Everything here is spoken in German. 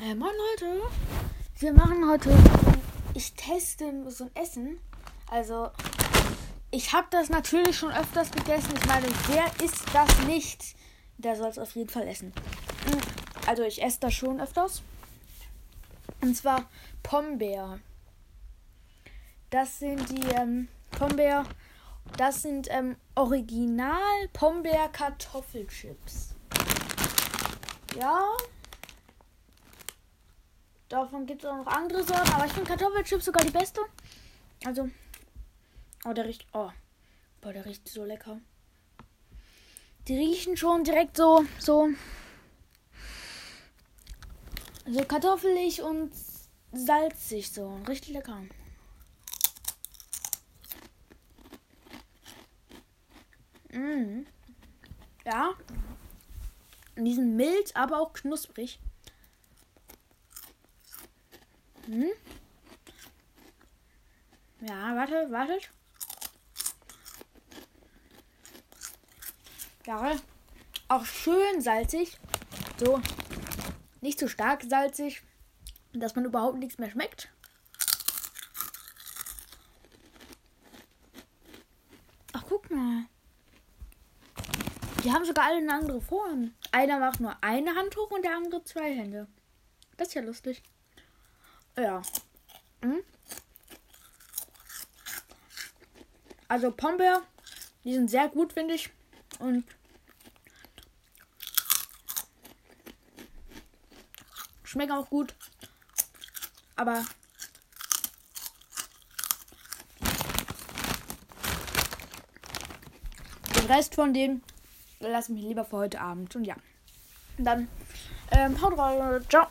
Äh, moin Leute. Wir machen heute. Ich teste so ein Essen. Also, ich habe das natürlich schon öfters gegessen. Ich meine, wer isst das nicht? Der soll es auf jeden Fall essen. Also, ich esse das schon öfters. Und zwar Pombeer. Das sind die ähm, Pombeer. Das sind ähm, Original Pombeer Kartoffelchips. Ja. Davon gibt es auch noch andere Sorten, aber ich finde Kartoffelchips sogar die beste. Also. Oh, der riecht. Oh. Boah, der riecht so lecker. Die riechen schon direkt so. So. So kartoffelig und salzig so. Richtig lecker. Mm. Ja. Die sind mild, aber auch knusprig. Hm? Ja, warte, wartet. Ja, auch schön salzig. So, nicht zu stark salzig, dass man überhaupt nichts mehr schmeckt. Ach, guck mal. Die haben sogar alle eine andere Form. Einer macht nur eine Hand hoch und der andere zwei Hände. Das ist ja lustig. Ja. Hm? Also Pombeer, die sind sehr gut, finde ich. Und schmecken auch gut. Aber den Rest von denen lasse ich mich lieber für heute Abend. Und ja. Dann ähm, haut rein. Ciao.